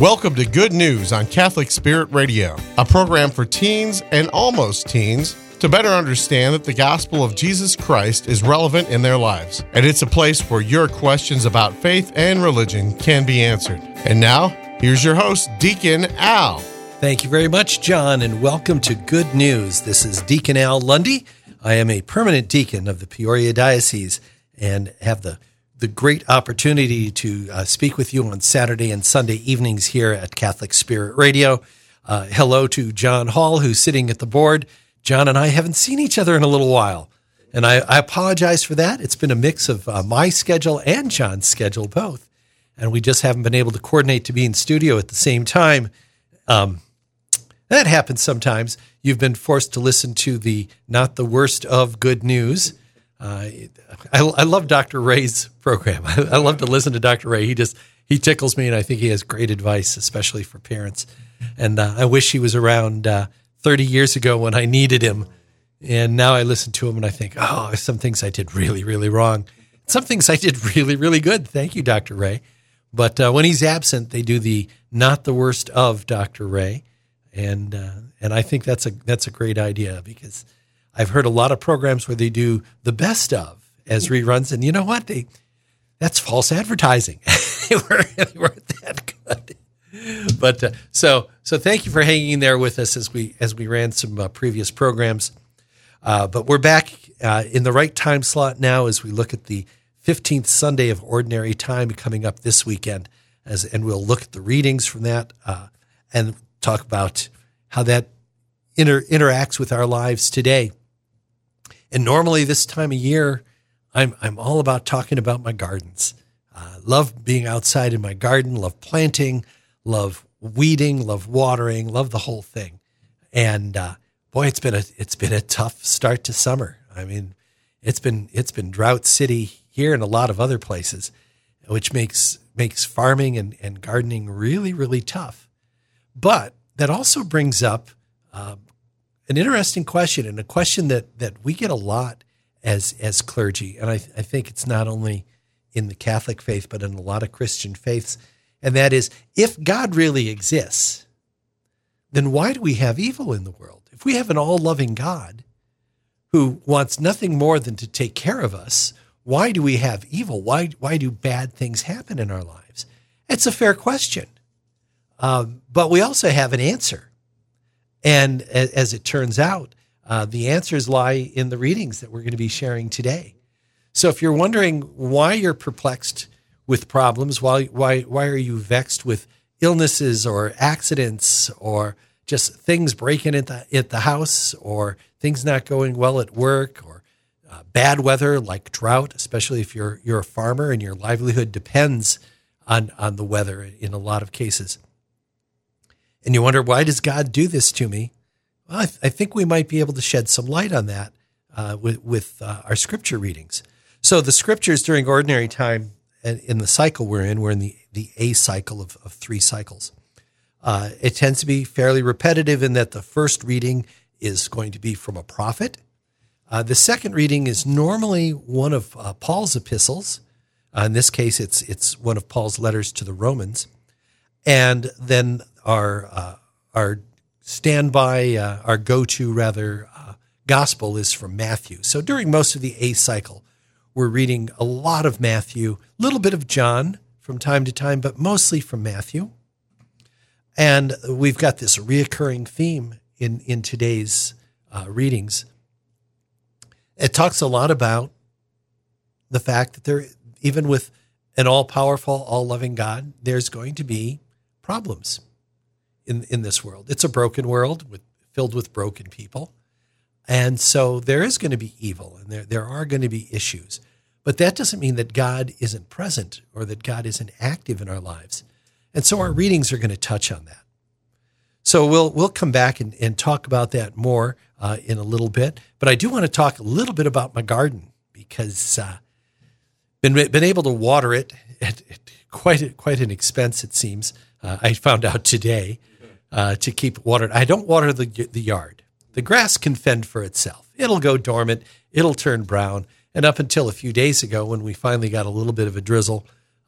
Welcome to Good News on Catholic Spirit Radio, a program for teens and almost teens to better understand that the gospel of Jesus Christ is relevant in their lives. And it's a place where your questions about faith and religion can be answered. And now, here's your host, Deacon Al. Thank you very much, John, and welcome to Good News. This is Deacon Al Lundy. I am a permanent deacon of the Peoria Diocese and have the the great opportunity to uh, speak with you on Saturday and Sunday evenings here at Catholic Spirit Radio. Uh, hello to John Hall, who's sitting at the board. John and I haven't seen each other in a little while, and I, I apologize for that. It's been a mix of uh, my schedule and John's schedule, both, and we just haven't been able to coordinate to be in studio at the same time. Um, that happens sometimes. You've been forced to listen to the not the worst of good news uh, I, I, love Dr. Ray's program. I, I, love to listen to Dr. Ray. He just he tickles me, and I think he has great advice, especially for parents. And uh, I wish he was around uh, 30 years ago when I needed him. And now I listen to him and I think, oh, some things I did really, really wrong. Some things I did really, really good. Thank you, Dr. Ray. But uh, when he's absent, they do the not the worst of Dr. Ray, and uh, and I think that's a that's a great idea because I've heard a lot of programs where they do the best of as reruns, and you know what? They that's false advertising. they, weren't, they weren't that good. But uh, so so thank you for hanging there with us as we as we ran some uh, previous programs. Uh, but we're back uh, in the right time slot now as we look at the 15th Sunday of Ordinary Time coming up this weekend, as and we'll look at the readings from that uh, and talk about how that inter- interacts with our lives today. And normally this time of year, I'm, I'm all about talking about my gardens. Uh, love being outside in my garden, love planting, love weeding, love watering, love the whole thing. And uh, boy, it's been a it's been a tough start to summer. I mean, it's been it's been drought city here and a lot of other places, which makes makes farming and, and gardening really really tough. But that also brings up uh, an interesting question and a question that that we get a lot as as clergy, and I, I think it's not only in the Catholic faith but in a lot of Christian faiths, and that is if God really exists, then why do we have evil in the world? If we have an all loving God who wants nothing more than to take care of us, why do we have evil? Why why do bad things happen in our lives? It's a fair question, um, but we also have an answer. And as it turns out, uh, the answers lie in the readings that we're going to be sharing today. So if you're wondering why you're perplexed with problems, why, why, why are you vexed with illnesses or accidents or just things breaking at the, at the house or things not going well at work or uh, bad weather like drought, especially if you're, you're a farmer and your livelihood depends on, on the weather in a lot of cases and you wonder why does God do this to me? Well, I, th- I think we might be able to shed some light on that uh, with, with uh, our scripture readings. So the scriptures during ordinary time in the cycle we're in, we're in the, the A cycle of, of three cycles. Uh, it tends to be fairly repetitive in that the first reading is going to be from a prophet. Uh, the second reading is normally one of uh, Paul's epistles. Uh, in this case, it's it's one of Paul's letters to the Romans, and then our uh, our standby, uh, our go to rather uh, gospel is from Matthew. So during most of the A cycle, we're reading a lot of Matthew, a little bit of John from time to time, but mostly from Matthew. And we've got this reoccurring theme in in today's uh, readings. It talks a lot about the fact that there, even with an all powerful, all loving God, there's going to be problems in in this world. It's a broken world with filled with broken people. And so there is going to be evil and there, there are going to be issues. But that doesn't mean that God isn't present or that God isn't active in our lives. And so our readings are going to touch on that. So we'll we'll come back and, and talk about that more uh, in a little bit. But I do want to talk a little bit about my garden because uh, been been able to water it at, at quite quite an expense it seems. Uh, I found out today uh, to keep watered. I don't water the, the yard. The grass can fend for itself. It'll go dormant. It'll turn brown. And up until a few days ago, when we finally got a little bit of a drizzle,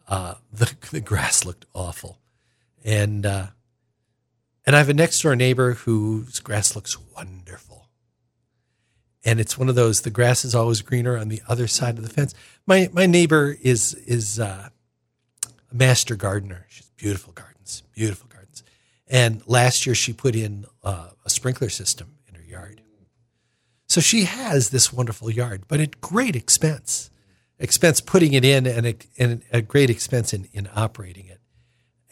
uh, the, the grass looked awful. and uh, and I have a next door neighbor whose grass looks wonderful. And it's one of those the grass is always greener on the other side of the fence. My my neighbor is is uh, a master gardener. She's a beautiful gardens, beautiful gardens. And last year she put in uh, a sprinkler system in her yard. So she has this wonderful yard, but at great expense. Expense putting it in and a, and a great expense in, in operating it.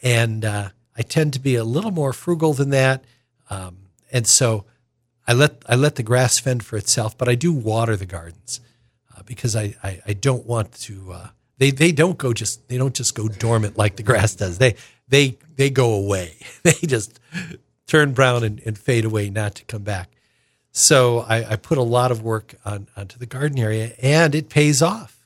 And uh, I tend to be a little more frugal than that, um, and so I let I let the grass fend for itself. But I do water the gardens uh, because I, I, I don't want to. Uh, they they don't go just they don't just go dormant like the grass does. They they they go away. They just turn brown and, and fade away, not to come back. So I, I put a lot of work on onto the garden area, and it pays off.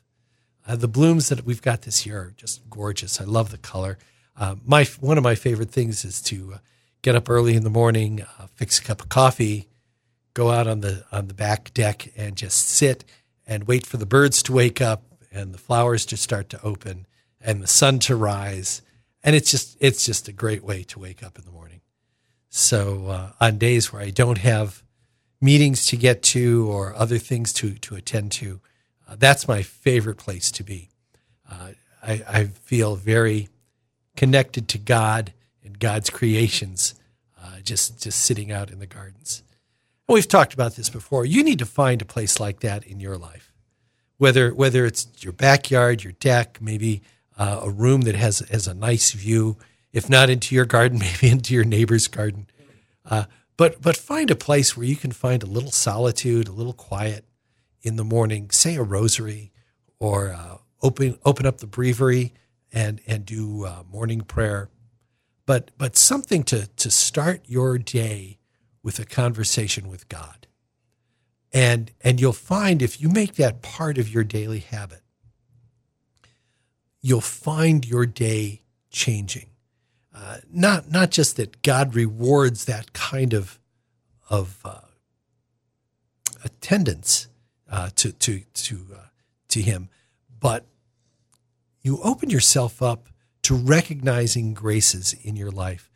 Uh, the blooms that we've got this year are just gorgeous. I love the color. Uh, my one of my favorite things is to uh, get up early in the morning, uh, fix a cup of coffee, go out on the on the back deck, and just sit and wait for the birds to wake up and the flowers to start to open and the sun to rise. And it's just it's just a great way to wake up in the morning. So uh, on days where I don't have meetings to get to or other things to to attend to, uh, that's my favorite place to be. Uh, I, I feel very connected to God and God's creations, uh, just just sitting out in the gardens. And we've talked about this before. You need to find a place like that in your life, whether whether it's your backyard, your deck, maybe uh, a room that has has a nice view. If not into your garden, maybe into your neighbor's garden. Uh, but but find a place where you can find a little solitude, a little quiet in the morning. Say a rosary, or uh, open open up the breviary and and do uh, morning prayer, but but something to to start your day with a conversation with God, and and you'll find if you make that part of your daily habit, you'll find your day changing. Uh, not not just that God rewards that kind of of uh, attendance uh, to to to uh, to Him, but you open yourself up to recognizing graces in your life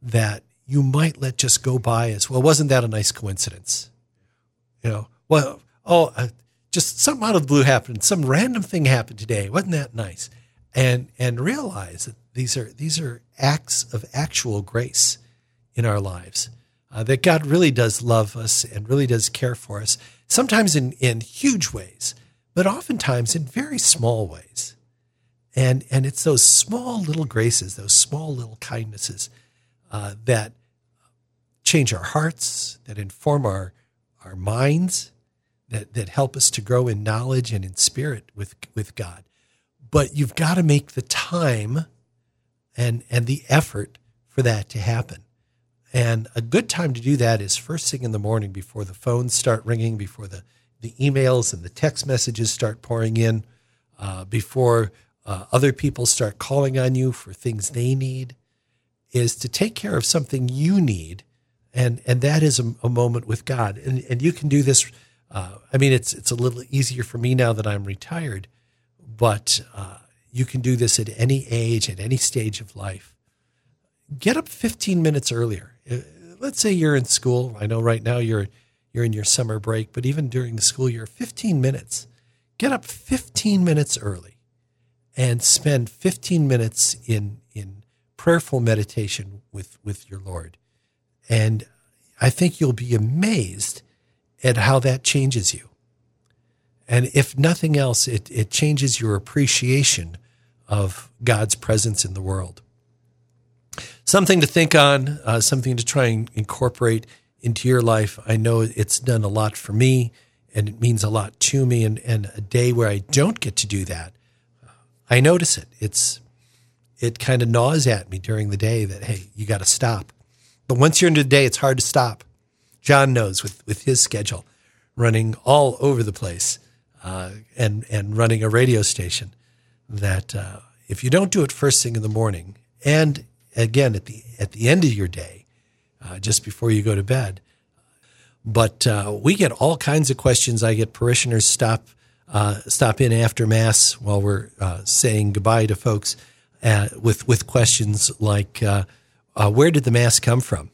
that you might let just go by as well. Wasn't that a nice coincidence? You know, well, oh, uh, just something out of the blue happened. Some random thing happened today. Wasn't that nice? And and realize that these are these are acts of actual grace in our lives. Uh, that God really does love us and really does care for us. Sometimes in in huge ways, but oftentimes in very small ways. And, and it's those small little graces, those small little kindnesses uh, that change our hearts, that inform our, our minds, that, that help us to grow in knowledge and in spirit with, with God. But you've got to make the time and, and the effort for that to happen. And a good time to do that is first thing in the morning before the phones start ringing, before the, the emails and the text messages start pouring in, uh, before uh, other people start calling on you for things they need, is to take care of something you need, and and that is a, a moment with God, and and you can do this. Uh, I mean, it's it's a little easier for me now that I'm retired, but uh, you can do this at any age, at any stage of life. Get up 15 minutes earlier. Uh, let's say you're in school. I know right now you're you're in your summer break, but even during the school year, 15 minutes. Get up 15 minutes early and spend 15 minutes in in prayerful meditation with with your Lord. And I think you'll be amazed at how that changes you. And if nothing else, it, it changes your appreciation of God's presence in the world. Something to think on, uh, something to try and incorporate into your life. I know it's done a lot for me and it means a lot to me. And, and a day where I don't get to do that, I notice it. It's it kind of gnaws at me during the day that hey, you got to stop. But once you're into the day, it's hard to stop. John knows with with his schedule, running all over the place, uh, and and running a radio station, that uh, if you don't do it first thing in the morning, and again at the at the end of your day, uh, just before you go to bed. But uh, we get all kinds of questions. I get parishioners stop uh, stop in after Mass while we're saying goodbye to folks with with questions like, "Where did the mass come from?"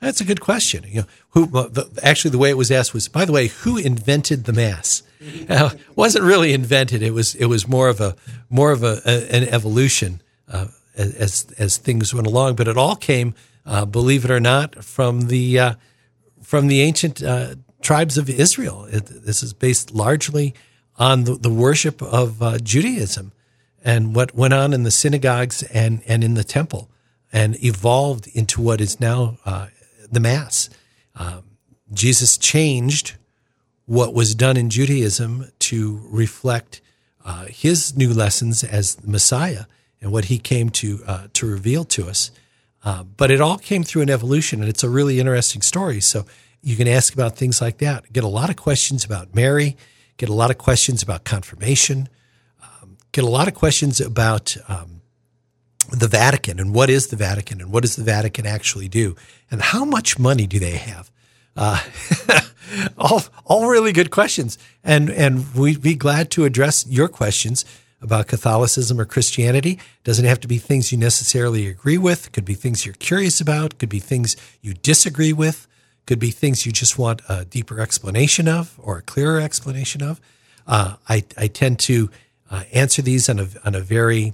That's a good question. You know, who actually the way it was asked was, by the way, who invented the mass? Uh, wasn't really invented. It was it was more of a more of a, a an evolution uh, as as things went along. But it all came, uh, believe it or not, from the uh, from the ancient uh, tribes of Israel. It, this is based largely on the, the worship of uh, Judaism and what went on in the synagogues and and in the temple, and evolved into what is now the Mass. Um, Jesus changed what was done in Judaism to reflect uh, his new lessons as the Messiah and what he came to uh, to reveal to us. Uh, but it all came through an evolution, and it's a really interesting story. So you can ask about things like that. Get a lot of questions about Mary. Get a lot of questions about confirmation. Um, get a lot of questions about um, the Vatican and what is the Vatican and what does the Vatican actually do and how much money do they have? Uh, all, all really good questions. And, and we'd be glad to address your questions about Catholicism or Christianity. Doesn't have to be things you necessarily agree with. Could be things you're curious about. Could be things you disagree with. Could be things you just want a deeper explanation of or a clearer explanation of. Uh, I, I tend to uh, answer these on a, on a very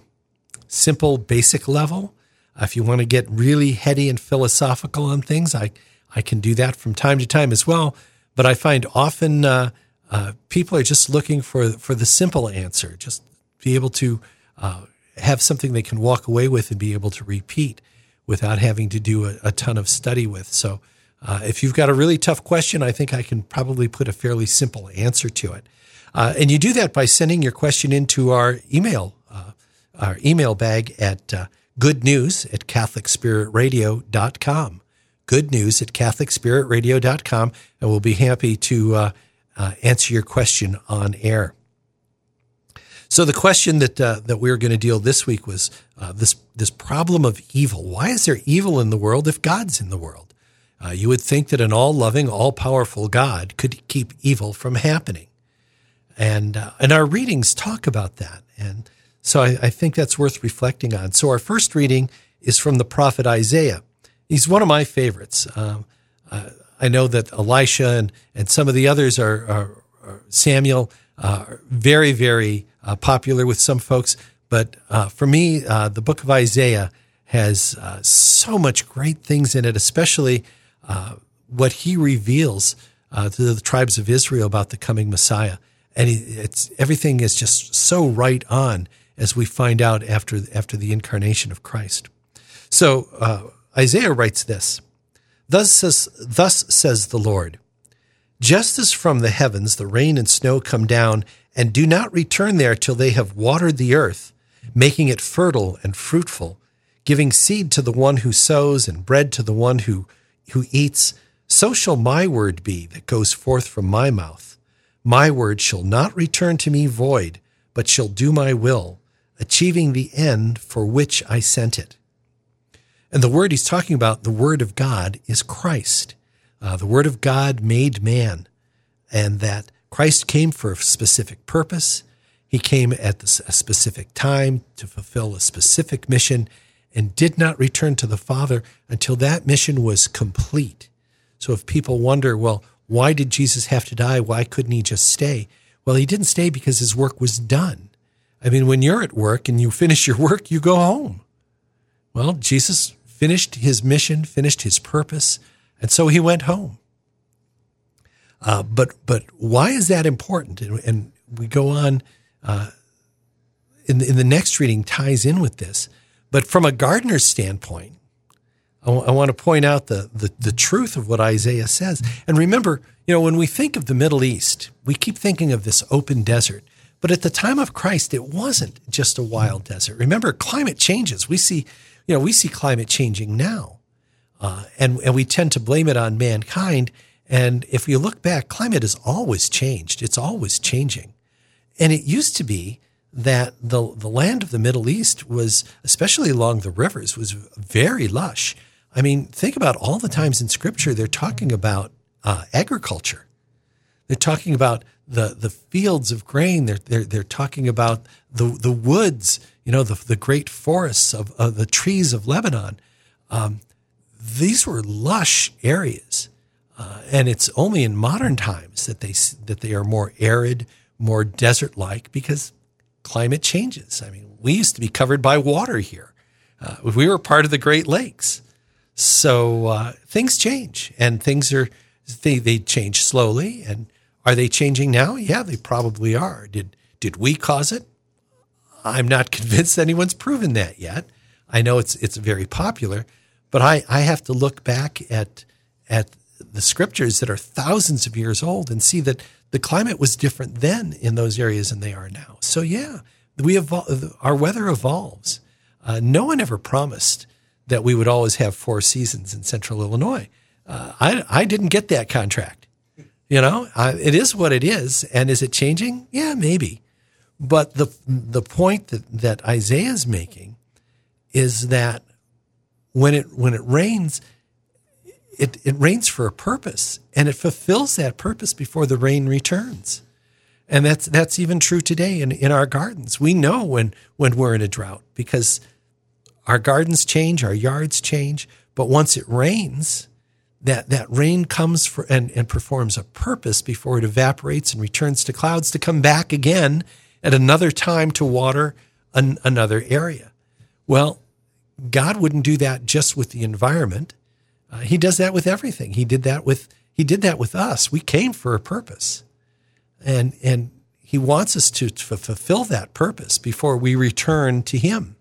simple, basic level. If you want to get really heady and philosophical on things, I, I can do that from time to time as well. But I find often uh, uh, people are just looking for, for the simple answer, just be able to uh, have something they can walk away with and be able to repeat without having to do a, a ton of study with. So uh, if you've got a really tough question, I think I can probably put a fairly simple answer to it. Uh, and you do that by sending your question into our email our email bag at uh, good news at catholicspiritradio.com. Good news at catholicspiritradio.com, and we'll be happy to uh, uh, answer your question on air. So the question that uh, that we are going to deal this week was uh, this this problem of evil. Why is there evil in the world if God's in the world? Uh, you would think that an all loving, all powerful God could keep evil from happening, and uh, and our readings talk about that. And so I, I think that's worth reflecting on. So our first reading is from the prophet Isaiah. He's one of my favorites. Um, uh, I know that Elisha and, and some of the others are, are, are Samuel, uh, are very, very uh, popular with some folks. But uh, for me, uh, the book of Isaiah has uh, so much great things in it, especially what he reveals to the tribes of Israel about the coming Messiah. And it's everything is just so right on as we find out after, after the incarnation of Christ. So Isaiah writes this thus says, thus says the Lord, just as from the heavens the rain and snow come down and do not return there till they have watered the earth, making it fertile and fruitful, giving seed to the one who sows and bread to the one who, who eats, so shall my word be that goes forth from my mouth. My word shall not return to me void, but shall do my will achieving the end for which I sent it. And the word he's talking about, the word of God, is Christ. Uh, the word of God made man, and that Christ came for a specific purpose. He came at a specific time to fulfill a specific mission and did not return to the Father until that mission was complete. So if people wonder, well, why did Jesus have to die? Why couldn't he just stay? Well, he didn't stay because his work was done. I mean, when you're at work and you finish your work, you go home. Well, Jesus finished his mission, finished his purpose, and so he went home. Uh, but but why is that important? And, and we go on uh, in the, in the next reading ties in with this. But from a gardener's standpoint, I, w- I want to point out the, the the truth of what Isaiah says. And remember, you know, when we think of the Middle East, we keep thinking of this open desert. But at the time of Christ, it wasn't just a wild desert. Remember, climate changes. We see, you know, we see climate changing now, uh, and and we tend to blame it on mankind. And if you look back, climate has always changed. It's always changing, and it used to be that the the land of the Middle East was, especially along the rivers, was very lush. I mean, think about all the times in Scripture they're talking about uh, agriculture. They're talking about the the fields of grain. They're they're, they're talking about the the woods. You know, the the great forests of, the trees of Lebanon. Um, these were lush areas, uh, and it's only in modern times that they that they are more arid, more desert like because climate changes. I mean, we used to be covered by water here. Uh, we were part of the Great Lakes, so uh, things change, and things are they they change slowly. And are they changing now? Yeah, they probably are. Did did we cause it? I'm not convinced anyone's proven that yet. I know it's it's very popular, but I, I have to look back at at the scriptures that are thousands of years old and see that the climate was different then in those areas than they are now. So yeah, we evol- our weather evolves. Uh, no one ever promised that we would always have four seasons in Central Illinois. Uh, I I didn't get that contract. You know, uh, it is what it is, and is it changing? Yeah, maybe. But the the point that that Isaiah is making is that when it when it rains, it, it rains for a purpose and it fulfills that purpose before the rain returns. And that's that's even true today in, in our gardens. We know when when we're in a drought because our gardens change, our yards change, but once it rains, that, that rain comes for and, and performs a purpose before it evaporates and returns to clouds to come back again at another time to water an, another area. Well, God wouldn't do that just with the environment. Uh, he does that with everything. He did that with he did that with us. We came for a purpose, and and he wants us to, to fulfill that purpose before we return to him.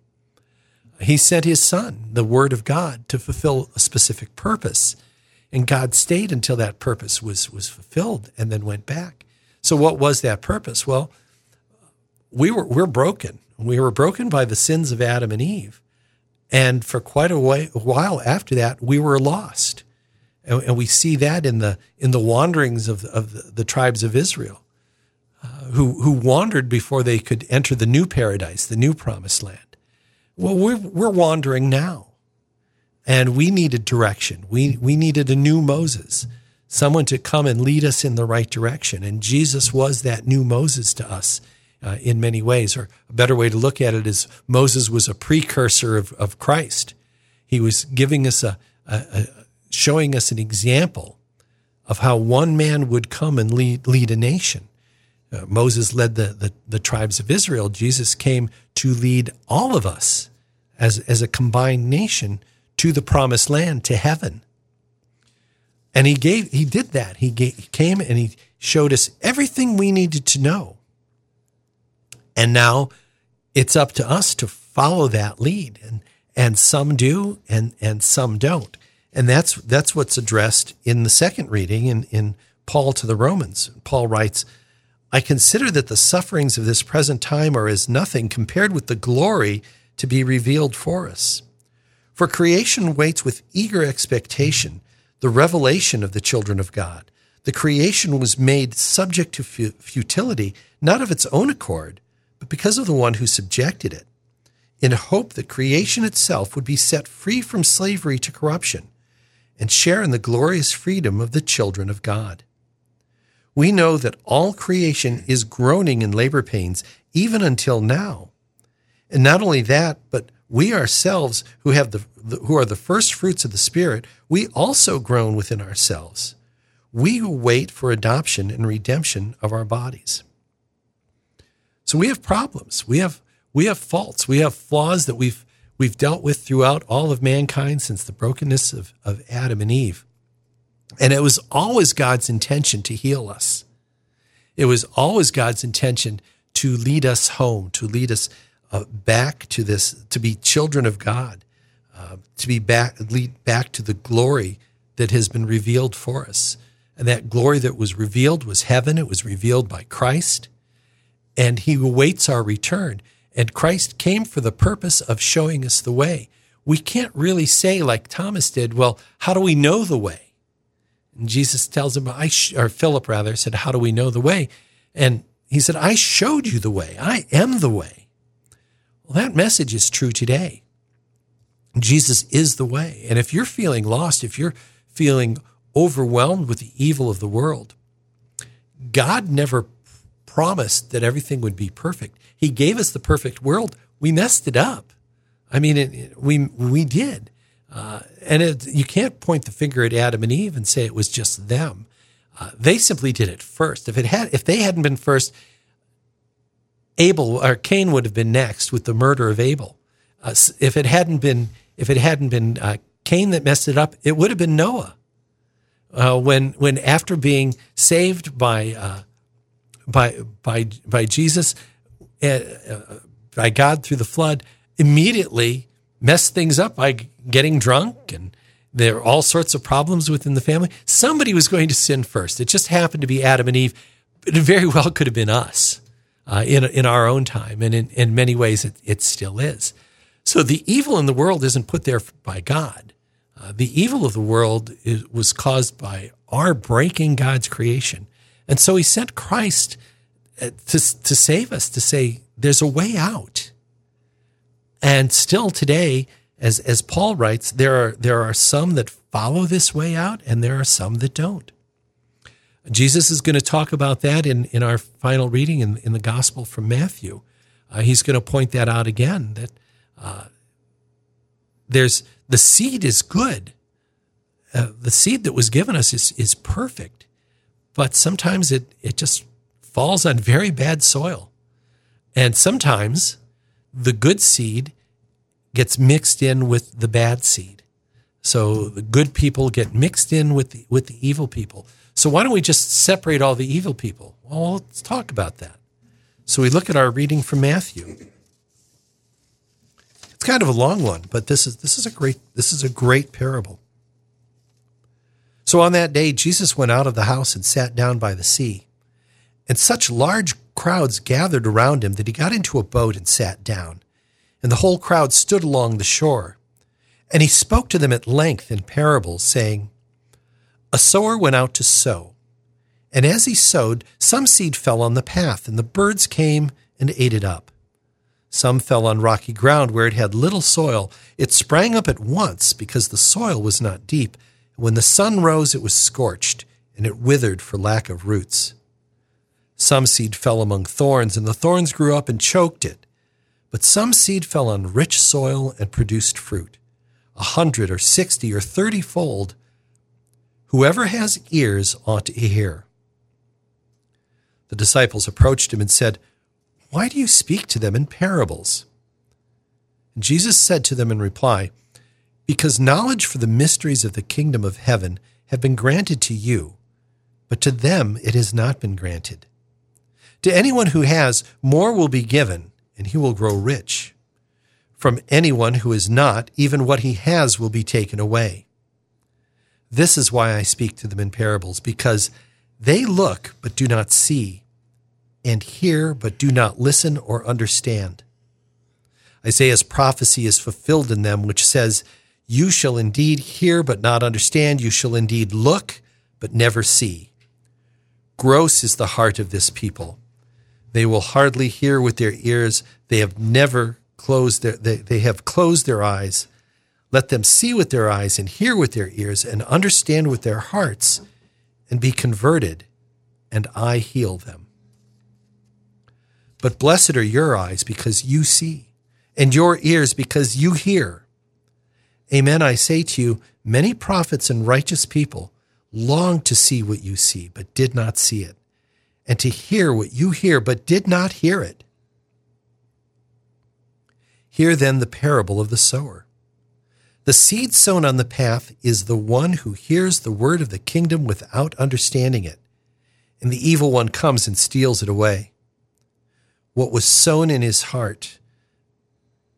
He sent his son, the Word of God, to fulfill a specific purpose, and God stayed until that purpose was was fulfilled, and then went back. So, what was that purpose? Well, we were we're broken. We were broken by the sins of Adam and Eve. And for quite a, way, a while after that, we were lost. And, and, we see that in the, in the wanderings of, of the, the tribes of Israel, uh, who, who wandered before they could enter the new paradise, the new promised land. Well, we're, we're wandering now. And we needed direction. We, we needed a new Moses, someone to come and lead us in the right direction. And Jesus was that new Moses to us uh, in many ways. Or a better way to look at it is Moses was a precursor of, of Christ. He was giving us a, a, a showing us an example of how one man would come and lead, lead a nation. Uh, Moses led the, the, the, tribes of Israel. Jesus came to lead all of us as, as a combined nation to the promised land, to heaven. And he gave, he did that. He, gave, he came and he showed us everything we needed to know and now it's up to us to follow that lead. And, and some do and, and some don't. And that's, that's what's addressed in the second reading in, in Paul to the Romans. Paul writes, I consider that the sufferings of this present time are as nothing compared with the glory to be revealed for us. For creation waits with eager expectation the revelation of the children of God. The creation was made subject to futility, not of its own accord, but because of the one who subjected it, in hope that creation itself would be set free from slavery to corruption and share in the glorious freedom of the children of God. We know that all creation is groaning in labor pains even until now. And not only that, but we ourselves who have the, the, who are the first fruits of the spirit, we also groan within ourselves. We who wait for adoption and redemption of our bodies. So we have problems. We have we have faults. We have flaws that we've we've dealt with throughout all of mankind since the brokenness of, of Adam and Eve. And it was always God's intention to heal us. It was always God's intention to lead us home, to lead us uh, back to this, to be children of God, uh, to be back, lead back to the glory that has been revealed for us. And that glory that was revealed was heaven. It was revealed by Christ and he awaits our return. And Christ came for the purpose of showing us the way. We can't really say, like Thomas did, well, how do we know the way? And Jesus tells him, I or Philip rather said, How do we know the way? And he said, I showed you the way. I am the way. Well, that message is true today. Jesus is the way. And if you're feeling lost, if you're feeling overwhelmed with the evil of the world, God never promised that everything would be perfect. He gave us the perfect world. We messed it up. I mean, it, we we did, uh, and it, you can't point the finger at Adam and Eve and say it was just them. Uh, they simply did it first. If it had, if they hadn't been first, Abel or Cain would have been next with the murder of Abel. Uh, if it hadn't been, if it hadn't been uh, Cain that messed it up, it would have been Noah. Uh, when when after being saved by uh, by by by Jesus, uh, by God through the flood, immediately messed things up by getting drunk and there are all sorts of problems within the family. Somebody was going to sin first. It just happened to be Adam and Eve, but it very well could have been us uh, in, in our own time. And in, in many ways, it, it still is. So the evil in the world isn't put there by God. Uh, the evil of the world is, was caused by our breaking God's creation. And so he sent Christ uh, to, to save us, to say, there's a way out. And still today, as, as Paul writes, there are, there are some that follow this way out and there are some that don't. Jesus is going to talk about that in, in our final reading in, in the Gospel from Matthew. Uh, he's going to point that out again that uh, there's the seed is good. Uh, the seed that was given us is, is perfect, but sometimes it, it just falls on very bad soil. And sometimes the good seed gets mixed in with the bad seed. So the good people get mixed in with the, with the evil people. So why don't we just separate all the evil people? Well, let's talk about that. So we look at our reading from Matthew. It's kind of a long one, but this is this is a great this is a great parable. So on that day Jesus went out of the house and sat down by the sea. And such large crowds gathered around him that he got into a boat and sat down and the whole crowd stood along the shore. And he spoke to them at length in parables, saying, A sower went out to sow. And as he sowed, some seed fell on the path, and the birds came and ate it up. Some fell on rocky ground where it had little soil. It sprang up at once because the soil was not deep. When the sun rose, it was scorched, and it withered for lack of roots. Some seed fell among thorns, and the thorns grew up and choked it. But some seed fell on rich soil and produced fruit, a hundred or sixty or thirty fold. Whoever has ears ought to hear. The disciples approached him and said, Why do you speak to them in parables? And Jesus said to them in reply, Because knowledge for the mysteries of the kingdom of heaven have been granted to you, but to them it has not been granted. To anyone who has, more will be given and he will grow rich. From anyone who is not, even what he has will be taken away. This is why I speak to them in parables, because they look but do not see, and hear but do not listen or understand. Isaiah's prophecy is fulfilled in them, which says, You shall indeed hear but not understand, you shall indeed look but never see. Gross is the heart of this people. They will hardly hear with their ears. They have never closed their, they, they have closed their eyes. Let them see with their eyes and hear with their ears and understand with their hearts and be converted, and I heal them. But blessed are your eyes because you see, and your ears because you hear. Amen, I say to you, many prophets and righteous people longed to see what you see, but did not see it and to hear what you hear, but did not hear it. Hear then the parable of the sower. The seed sown on the path is the one who hears the word of the kingdom without understanding it, and the evil one comes and steals it away. What was sown in his heart,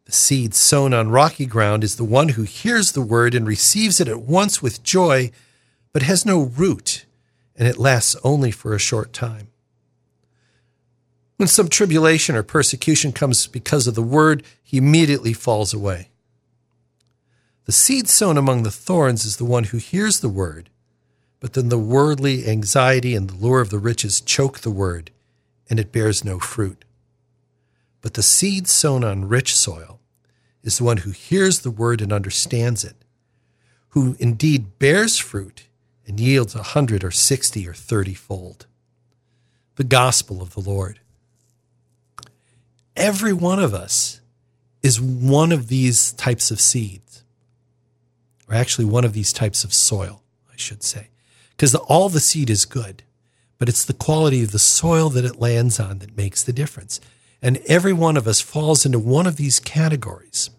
the seed sown on rocky ground, is the one who hears the word and receives it at once with joy, but has no root, and it lasts only for a short time. When some tribulation or persecution comes because of the word, he immediately falls away. The seed sown among the thorns is the one who hears the word, but then the worldly anxiety and the lure of the riches choke the word, and it bears no fruit. But the seed sown on rich soil is the one who hears the word and understands it, who indeed bears fruit and yields a hundred or sixty or thirty fold. the gospel of the Lord. Every one of us is one of these types of seeds, or actually one of these types of soil, I should say, because all the seed is good, but it's the quality of the soil that it lands on that makes the difference. And every one of us falls into one of these categories.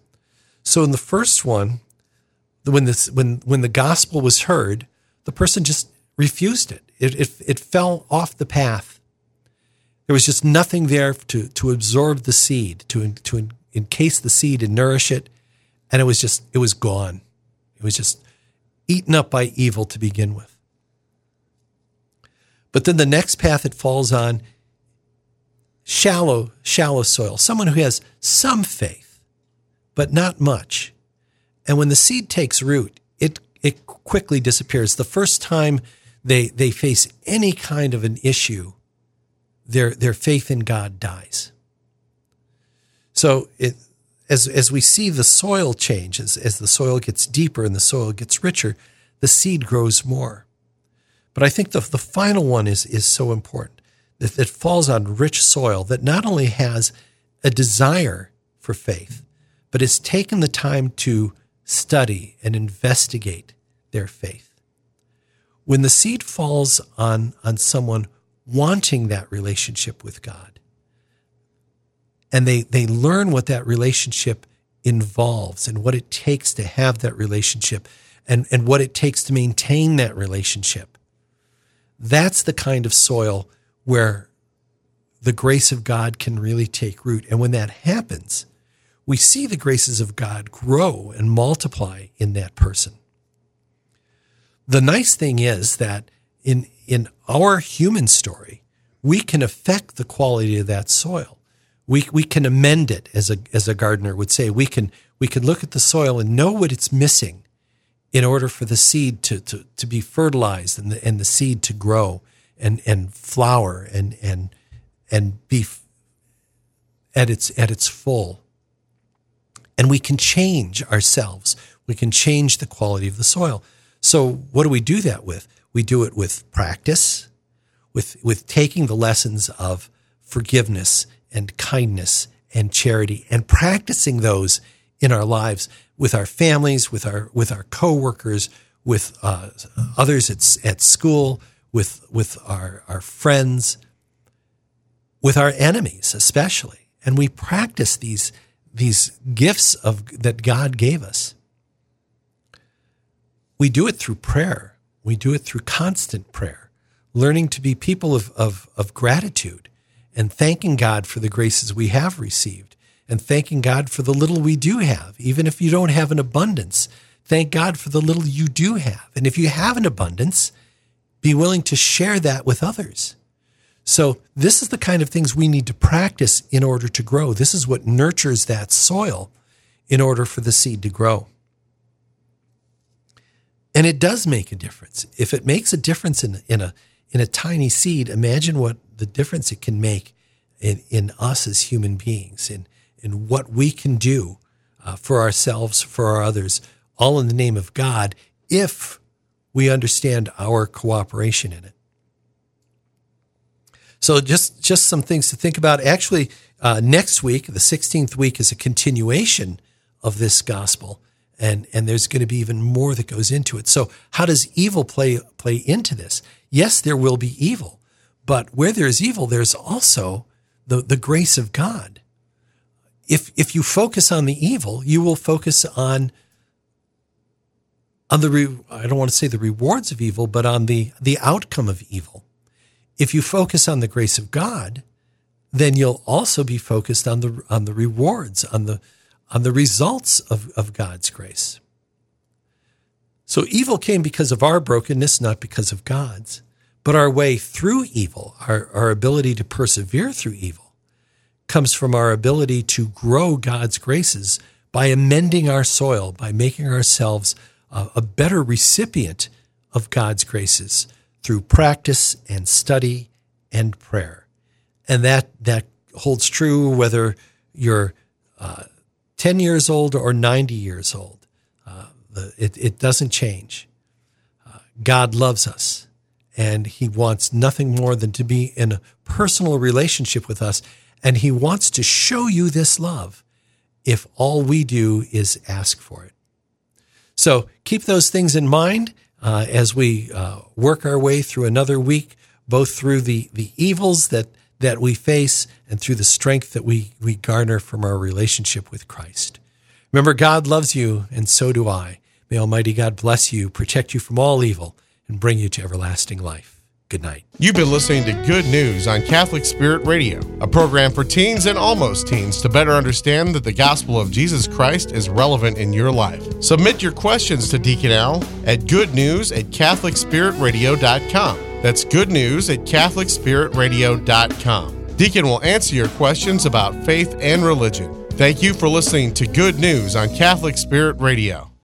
So in the first one, when this when when the gospel was heard, the person just refused it. It it, it fell off the path. There was just nothing there to to absorb the seed, to to encase the seed and nourish it, and it was just it was gone. It was just eaten up by evil to begin with. But then the next path it falls on shallow shallow soil, someone who has some faith, but not much. And when the seed takes root, it it quickly disappears. The first time they they face any kind of an issue, their their faith in God dies. So it as as we see the soil change, as, as the soil gets deeper and the soil gets richer, the seed grows more. But I think the, the final one is, is so important it falls on rich soil that not only has a desire for faith, but has taken the time to study and investigate their faith. When the seed falls on, on someone wanting that relationship with God, and they, they learn what that relationship involves and what it takes to have that relationship and, and what it takes to maintain that relationship. That's the kind of soil where the grace of God can really take root. And when that happens, we see the graces of God grow and multiply in that person. The nice thing is that in, in our human story, we can affect the quality of that soil. We, we can amend it, as a, as a gardener would say. We can, we can look at the soil and know what it's missing in order for the seed to, to, to be fertilized and the, and the seed to grow and, and flower and, and, and be at its, at its full. And we can change ourselves. We can change the quality of the soil. So what do we do that with? We do it with practice, with, with taking the lessons of forgiveness and kindness and charity and practicing those in our lives with our families, with our, with our coworkers, with uh, others at, at school, with, with our, our friends, with our enemies, especially. And we practice these these gifts of that God gave us. We do it through prayer. We do it through constant prayer, learning to be people of, of, of gratitude and thanking God for the graces we have received and thanking God for the little we do have. Even if you don't have an abundance, thank God for the little you do have. And if you have an abundance, be willing to share that with others. So this is the kind of things we need to practice in order to grow. This is what nurtures that soil in order for the seed to grow. And it does make a difference. If it makes a difference in, in a in a tiny seed, imagine what the difference it can make in, in us as human beings, in, in what we can do uh, for ourselves, for our others, all in the name of God, if we understand our cooperation in it. So just just some things to think about. Actually, uh, next week, the 16th week, is a continuation of this gospel, and and there's going to be even more that goes into it. So how does evil play play into this? Yes, there will be evil, but where there's evil, there's also the the grace of God. If if you focus on the evil, you will focus on on the re, I don't want to say the rewards of evil, but on the the outcome of evil. If you focus on the grace of God, then you'll also be focused on the on the rewards, on the on the results of, of God's grace. So evil came because of our brokenness, not because of God's. But our way through evil, our, our ability to persevere through evil, comes from our ability to grow God's graces by amending our soil, by making ourselves a, a better recipient of God's graces through practice and study and prayer. And that, that holds true whether you're uh, 10 years old or 90 years old. Uh, it, it doesn't change. Uh, God loves us, and He wants nothing more than to be in a personal relationship with us. And He wants to show you this love if all we do is ask for it. So keep those things in mind uh, as we uh, work our way through another week, both through the, the evils that, that we face and through the strength that we, we garner from our relationship with Christ. Remember, God loves you, and so do I. May Almighty God bless you, protect you from all evil, and bring you to everlasting life. Good night. You've been listening to Good News on Catholic Spirit Radio, a program for teens and almost teens to better understand that the gospel of Jesus Christ is relevant in your life. Submit your questions to Deacon Al at goodnews at catholicspiritradio.com. That's good news at catholicspiritradio.com. Deacon will answer your questions about faith and religion. Thank you for listening to Good News on Catholic Spirit Radio.